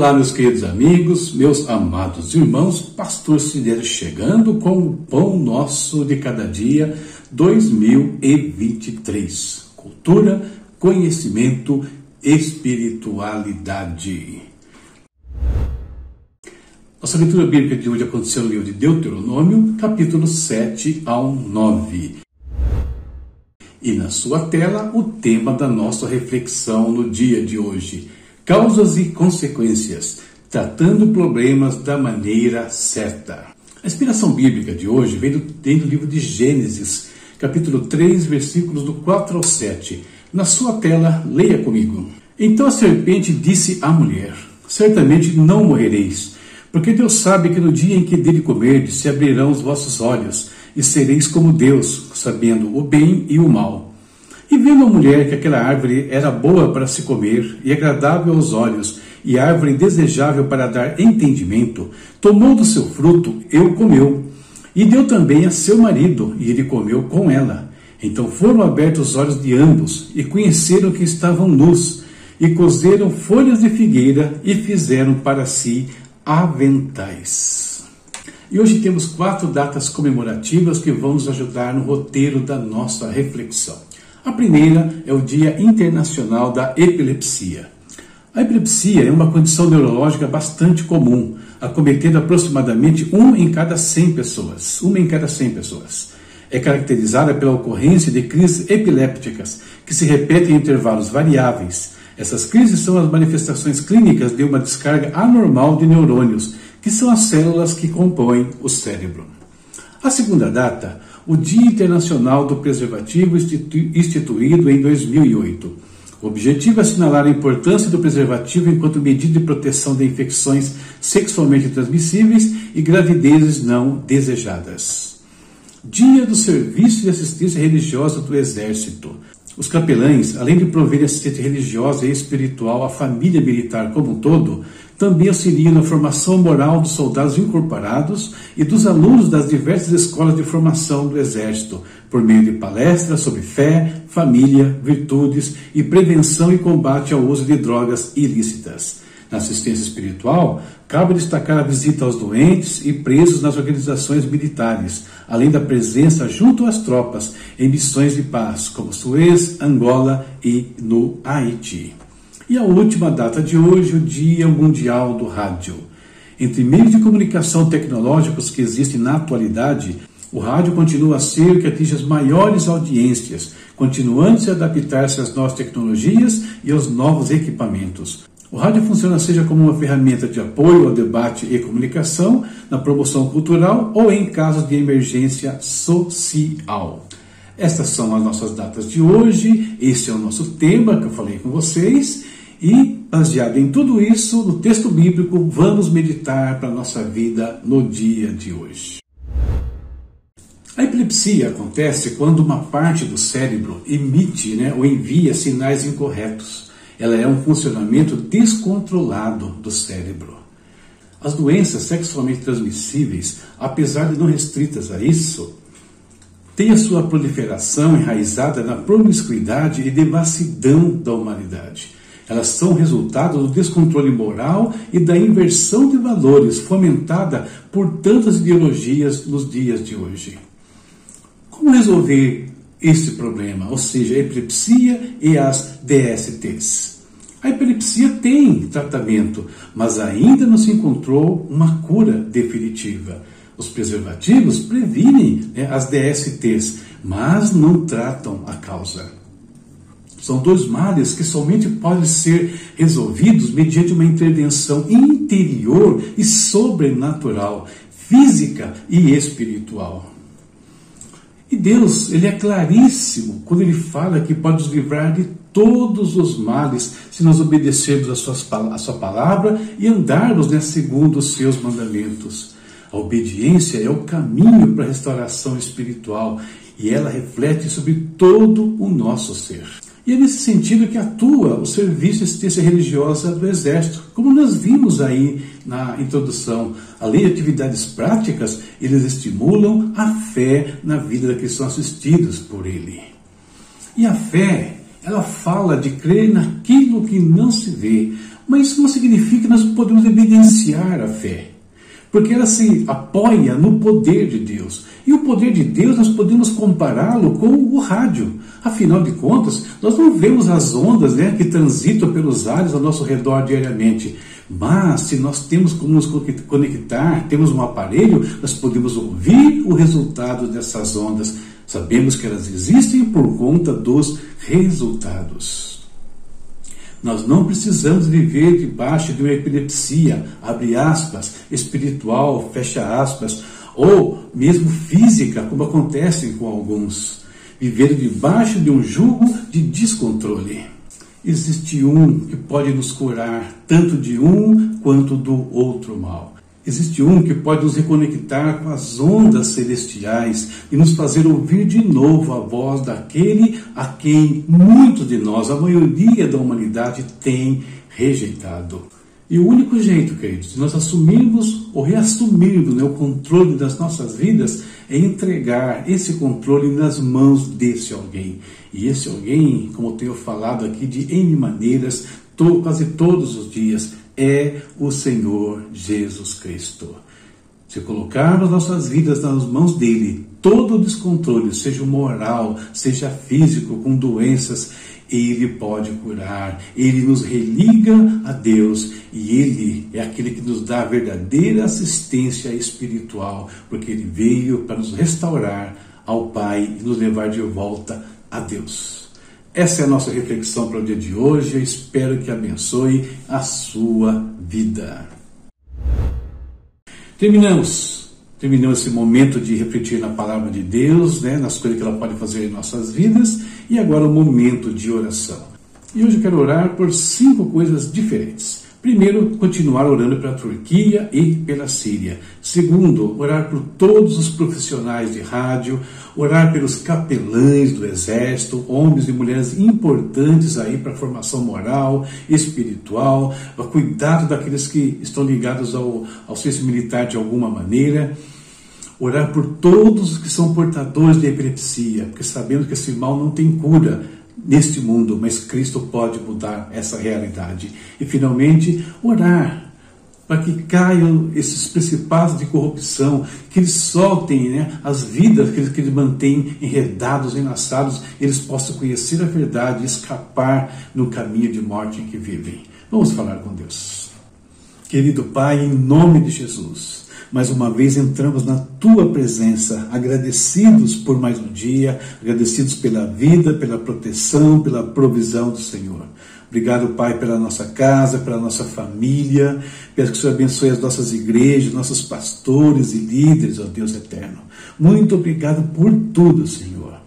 Olá, meus queridos amigos, meus amados irmãos, Pastor Cidério chegando com o Pão Nosso de Cada Dia 2023. Cultura, conhecimento, espiritualidade. Nossa leitura bíblica de hoje aconteceu no livro de Deuteronômio, capítulo 7 ao 9. E na sua tela, o tema da nossa reflexão no dia de hoje Causas e consequências, tratando problemas da maneira certa. A inspiração bíblica de hoje vem do, vem do livro de Gênesis, capítulo 3, versículos do 4 ao 7. Na sua tela, leia comigo. Então a serpente disse à mulher: Certamente não morrereis, porque Deus sabe que no dia em que dele comerdes se abrirão os vossos olhos, e sereis como Deus, sabendo o bem e o mal. E vendo a mulher que aquela árvore era boa para se comer e agradável aos olhos, e árvore desejável para dar entendimento, tomou do seu fruto e o comeu. E deu também a seu marido, e ele comeu com ela. Então foram abertos os olhos de ambos, e conheceram que estavam nus, e cozeram folhas de figueira, e fizeram para si aventais. E hoje temos quatro datas comemorativas que vão nos ajudar no roteiro da nossa reflexão. A primeira é o Dia Internacional da Epilepsia. A epilepsia é uma condição neurológica bastante comum, acometendo aproximadamente 1 em cada 100 pessoas. Uma em cada 100 pessoas. É caracterizada pela ocorrência de crises epilépticas, que se repetem em intervalos variáveis. Essas crises são as manifestações clínicas de uma descarga anormal de neurônios, que são as células que compõem o cérebro. A segunda data o Dia Internacional do Preservativo, instituído em 2008. O objetivo é assinalar a importância do preservativo enquanto medida de proteção de infecções sexualmente transmissíveis e gravidezes não desejadas. Dia do Serviço de Assistência Religiosa do Exército. Os capelães, além de prover assistência religiosa e espiritual à família militar como um todo, também auxiliam na formação moral dos soldados incorporados e dos alunos das diversas escolas de formação do Exército, por meio de palestras sobre fé, família, virtudes e prevenção e combate ao uso de drogas ilícitas. Na assistência espiritual, cabe destacar a visita aos doentes e presos nas organizações militares, além da presença junto às tropas em missões de paz, como Suez, Angola e no Haiti. E a última data de hoje, o Dia Mundial do Rádio. Entre meios de comunicação tecnológicos que existem na atualidade, o rádio continua a ser o que atinge as maiores audiências, continuando -se a adaptar-se às novas tecnologias e aos novos equipamentos. O rádio funciona seja como uma ferramenta de apoio ao debate e comunicação, na promoção cultural ou em casos de emergência social. Estas são as nossas datas de hoje, esse é o nosso tema que eu falei com vocês. E, baseado em tudo isso, no texto bíblico, vamos meditar para a nossa vida no dia de hoje. A epilepsia acontece quando uma parte do cérebro emite né, ou envia sinais incorretos ela é um funcionamento descontrolado do cérebro. As doenças sexualmente transmissíveis, apesar de não restritas a isso, têm a sua proliferação enraizada na promiscuidade e devassidão da humanidade. Elas são resultado do descontrole moral e da inversão de valores fomentada por tantas ideologias nos dias de hoje. Como resolver esse problema, ou seja, a epilepsia e as DSTs. A epilepsia tem tratamento, mas ainda não se encontrou uma cura definitiva. Os preservativos previnem né, as DSTs, mas não tratam a causa. São dois males que somente podem ser resolvidos mediante uma intervenção interior e sobrenatural, física e espiritual. E Deus, ele é claríssimo quando ele fala que pode nos livrar de todos os males se nós obedecermos a, suas, a sua palavra e andarmos né, segundo os seus mandamentos. A obediência é o caminho para a restauração espiritual e ela reflete sobre todo o nosso ser. E é nesse sentido que atua o Serviço de Assistência Religiosa do Exército, como nós vimos aí na introdução. Além de atividades práticas, eles estimulam a fé na vida daqueles que são assistidos por ele. E a fé, ela fala de crer naquilo que não se vê, Mas isso não significa que nós podemos evidenciar a fé, porque ela se apoia no poder de Deus. E o poder de Deus nós podemos compará-lo com o rádio. Afinal de contas, nós não vemos as ondas né, que transitam pelos ares ao nosso redor diariamente. Mas se nós temos como nos conectar, temos um aparelho, nós podemos ouvir o resultado dessas ondas. Sabemos que elas existem por conta dos resultados. Nós não precisamos viver debaixo de uma epilepsia, abre aspas, espiritual, fecha aspas, ou mesmo física, como acontece com alguns. Viver debaixo de um jugo de descontrole. Existe um que pode nos curar tanto de um quanto do outro mal. Existe um que pode nos reconectar com as ondas celestiais e nos fazer ouvir de novo a voz daquele a quem muitos de nós, a maioria da humanidade, tem rejeitado. E o único jeito, queridos, de nós assumirmos ou reassumirmos né, o controle das nossas vidas é entregar esse controle nas mãos desse alguém. E esse alguém, como tenho falado aqui de N maneiras, to, quase todos os dias, é o Senhor Jesus Cristo. Se colocarmos nossas vidas nas mãos dele, todo descontrole, seja moral, seja físico, com doenças, ele pode curar, ele nos religa a Deus e ele é aquele que nos dá a verdadeira assistência espiritual, porque ele veio para nos restaurar ao Pai e nos levar de volta a Deus. Essa é a nossa reflexão para o dia de hoje. Eu espero que abençoe a sua vida. Terminamos terminamos esse momento de refletir na palavra de Deus, né, nas coisas que ela pode fazer em nossas vidas, e agora o momento de oração. E hoje eu quero orar por cinco coisas diferentes. Primeiro, continuar orando pela Turquia e pela Síria. Segundo, orar por todos os profissionais de rádio, orar pelos capelães do exército, homens e mulheres importantes aí para a formação moral, espiritual, para cuidado daqueles que estão ligados ao, ao serviço militar de alguma maneira. Orar por todos os que são portadores de epilepsia, porque sabemos que esse mal não tem cura neste mundo, mas Cristo pode mudar essa realidade. E finalmente, orar para que caiam esses principados de corrupção, que eles soltem né, as vidas que eles, que eles mantêm enredados, enlaçados, eles possam conhecer a verdade e escapar no caminho de morte em que vivem. Vamos falar com Deus. Querido Pai, em nome de Jesus, mais uma vez entramos na tua presença, agradecidos por mais um dia, agradecidos pela vida, pela proteção, pela provisão do Senhor. Obrigado, Pai, pela nossa casa, pela nossa família. Peço que o Senhor abençoe as nossas igrejas, nossos pastores e líderes, ó Deus eterno. Muito obrigado por tudo, Senhor.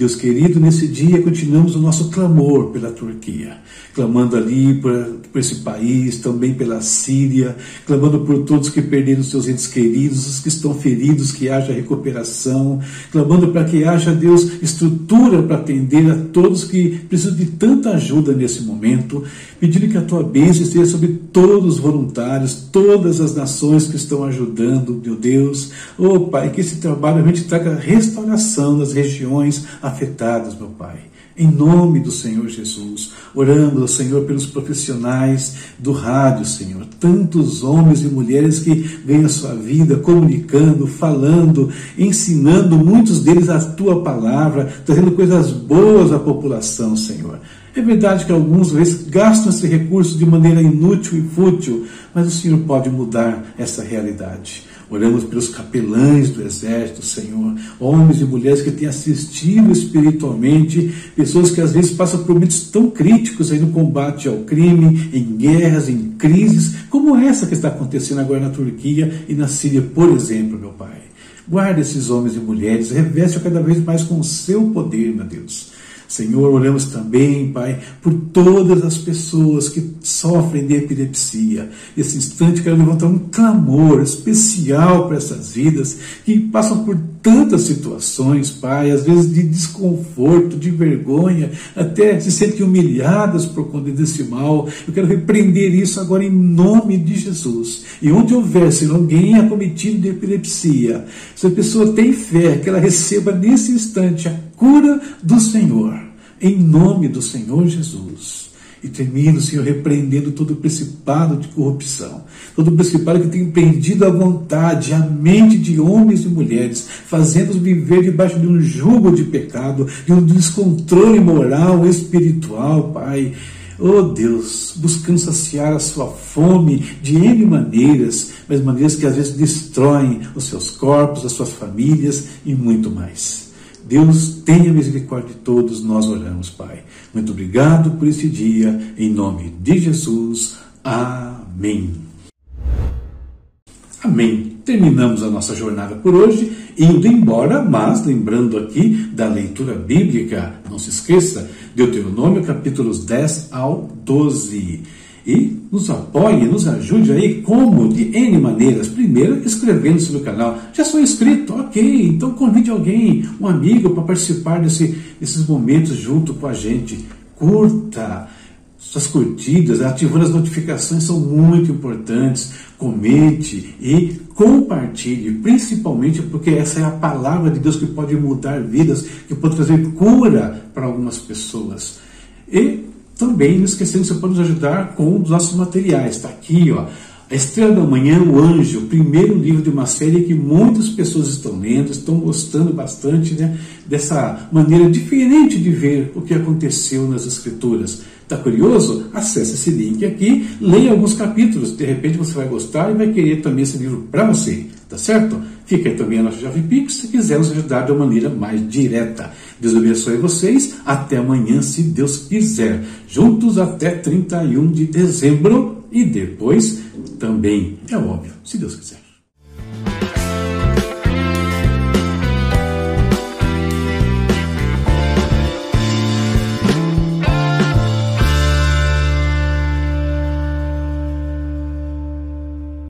Deus querido, nesse dia continuamos o nosso clamor pela Turquia, clamando ali por, por, esse país, também pela Síria, clamando por todos que perderam seus entes queridos, os que estão feridos, que haja recuperação, clamando para que haja, Deus, estrutura para atender a todos que precisam de tanta ajuda nesse momento, pedindo que a tua bênção esteja sobre todos os voluntários, todas as nações que estão ajudando, meu Deus. Oh, Pai, que esse trabalho realmente traga restauração nas regiões afetadas, meu Pai. Em nome do Senhor Jesus, orando ao Senhor pelos profissionais do rádio, Senhor, tantos homens e mulheres que a sua vida comunicando, falando, ensinando, muitos deles a tua palavra, trazendo coisas boas à população, Senhor. É verdade que alguns vezes gastam esse recurso de maneira inútil e fútil, mas o Senhor pode mudar essa realidade. Oramos pelos capelães do exército, Senhor, homens e mulheres que têm assistido espiritualmente, pessoas que às vezes passam por momentos tão críticos aí no combate ao crime, em guerras, em crises, como essa que está acontecendo agora na Turquia e na Síria, por exemplo, meu Pai. Guarda esses homens e mulheres, reveste cada vez mais com o seu poder, meu Deus. Senhor, oramos também, Pai, por todas as pessoas que sofrem de epilepsia. Nesse instante, quero levantar um clamor especial para essas vidas que passam por tantas situações, Pai, às vezes de desconforto, de vergonha, até se sentem humilhadas por conta desse mal. Eu quero repreender isso agora em nome de Jesus. E onde houver, se alguém acometido de epilepsia, se a pessoa tem fé, que ela receba nesse instante a cura do Senhor, em nome do Senhor Jesus. E termino, Senhor, repreendendo todo o principado de corrupção, todo o principado que tem prendido a vontade, a mente de homens e mulheres, fazendo-os viver debaixo de um jugo de pecado, de um descontrole moral, espiritual, Pai. Oh Deus, buscando saciar a sua fome de N maneiras, mas maneiras que às vezes destroem os seus corpos, as suas famílias e muito mais. Deus tenha misericórdia de todos, nós oramos, Pai. Muito obrigado por esse dia, em nome de Jesus. Amém. Amém. Terminamos a nossa jornada por hoje, indo embora, mas lembrando aqui da leitura bíblica, não se esqueça, Deuteronômio capítulos 10 ao 12 e nos apoie, nos ajude aí, como? De N maneiras. Primeiro, inscrevendo-se no canal. Já sou inscrito, ok, então convide alguém, um amigo, para participar desse, desses momentos junto com a gente. Curta, suas curtidas, ativando as notificações são muito importantes. Comente e compartilhe, principalmente porque essa é a palavra de Deus que pode mudar vidas, que pode trazer cura para algumas pessoas. E também, não esquecendo, você pode nos ajudar com os nossos materiais. Está aqui, ó. A Estrela da Manhã, o Anjo, o primeiro livro de uma série que muitas pessoas estão lendo, estão gostando bastante né, dessa maneira diferente de ver o que aconteceu nas Escrituras. Está curioso? Acesse esse link aqui, leia alguns capítulos, de repente você vai gostar e vai querer também esse livro para você, tá certo? Fica aí também a nossa Jovem Pix se quiser nos ajudar de uma maneira mais direta. Deus abençoe vocês. Até amanhã, se Deus quiser. Juntos até 31 de dezembro e depois também, é óbvio, se Deus quiser.